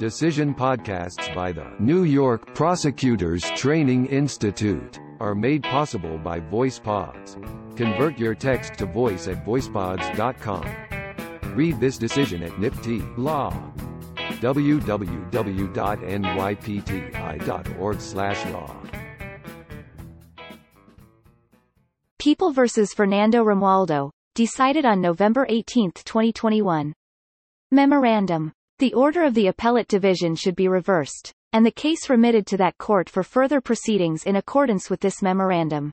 Decision podcasts by the New York Prosecutors Training Institute are made possible by VoicePods. Convert your text to voice at voicepods.com. Read this decision at NYPTI Law. www.nypti.org/law. People v. Fernando Romualdo, decided on November 18, 2021. Memorandum. The order of the appellate division should be reversed, and the case remitted to that court for further proceedings in accordance with this memorandum.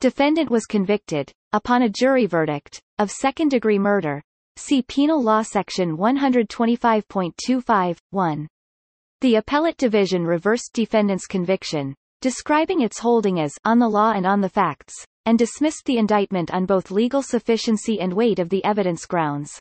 Defendant was convicted, upon a jury verdict, of second-degree murder. See Penal Law Section 125.25, 1. The appellate division reversed defendant's conviction, describing its holding as on the law and on the facts, and dismissed the indictment on both legal sufficiency and weight of the evidence grounds.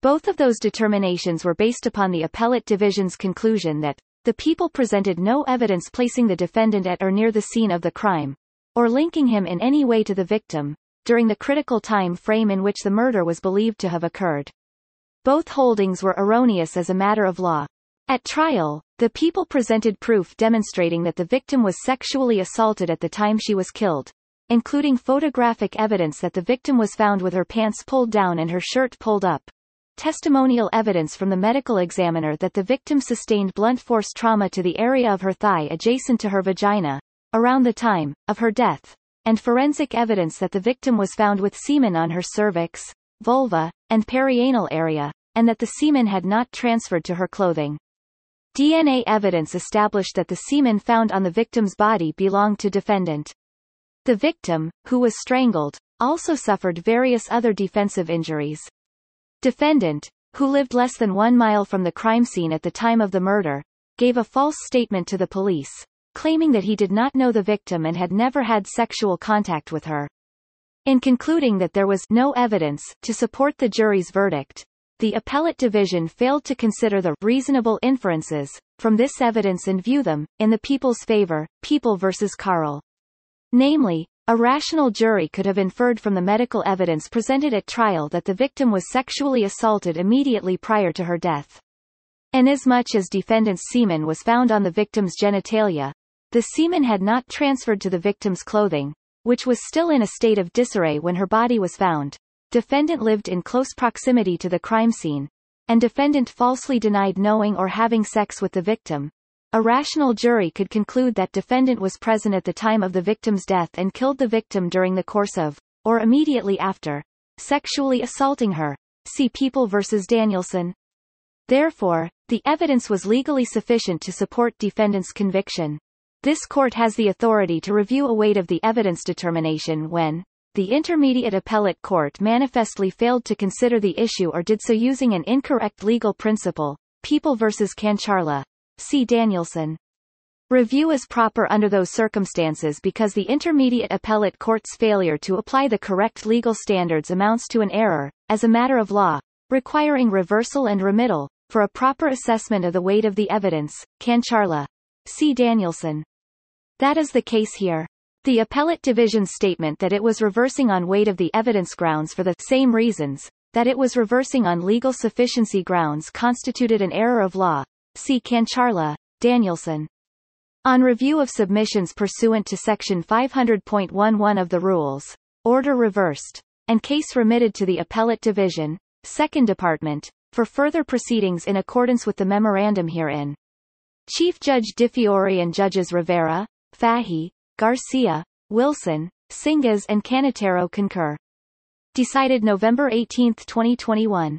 Both of those determinations were based upon the appellate division's conclusion that the people presented no evidence placing the defendant at or near the scene of the crime, or linking him in any way to the victim, during the critical time frame in which the murder was believed to have occurred. Both holdings were erroneous as a matter of law. At trial, the people presented proof demonstrating that the victim was sexually assaulted at the time she was killed, including photographic evidence that the victim was found with her pants pulled down and her shirt pulled up, testimonial evidence from the medical examiner that the victim sustained blunt force trauma to the area of her thigh adjacent to her vagina, around the time, of her death, and forensic evidence that the victim was found with semen on her cervix, vulva, and perianal area, and that the semen had not transferred to her clothing. DNA evidence established that the semen found on the victim's body belonged to defendant. The victim, who was strangled, also suffered various other defensive injuries. Defendant, who lived less than one mile from the crime scene at the time of the murder, gave a false statement to the police, claiming that he did not know the victim and had never had sexual contact with her. In concluding that there was no evidence to support the jury's verdict, the appellate division failed to consider the reasonable inferences from this evidence and view them in the people's favor, People versus Carl. Namely, a rational jury could have inferred from the medical evidence presented at trial that the victim was sexually assaulted immediately prior to her death. Inasmuch as defendant's semen was found on the victim's genitalia, the semen had not transferred to the victim's clothing, which was still in a state of disarray when her body was found. Defendant lived in close proximity to the crime scene, and defendant falsely denied knowing or having sex with the victim, a rational jury could conclude that defendant was present at the time of the victim's death and killed the victim during the course of, or immediately after, sexually assaulting her. See People v. Danielson. Therefore, the evidence was legally sufficient to support defendant's conviction. This court has the authority to review a weight of the evidence determination when the Intermediate Appellate Court manifestly failed to consider the issue or did so using an incorrect legal principle. People v. Kancharla. See Danielson. Review is proper under those circumstances because the Intermediate Appellate Court's failure to apply the correct legal standards amounts to an error, as a matter of law, requiring reversal and remittal, for a proper assessment of the weight of the evidence, Kancharla. See Danielson. That is the case here. The Appellate Division's statement that it was reversing on weight of the evidence grounds for the same reasons, that it was reversing on legal sufficiency grounds constituted an error of law, See Kancharla, Danielson. On review of submissions pursuant to Section 500.11 of the Rules, order reversed, and case remitted to the Appellate Division, Second Department, for further proceedings in accordance with the memorandum herein. Chief Judge DiFiore and Judges Rivera, Fahey, Garcia, Wilson, Singas and Cannataro concur. Decided November 18, 2021.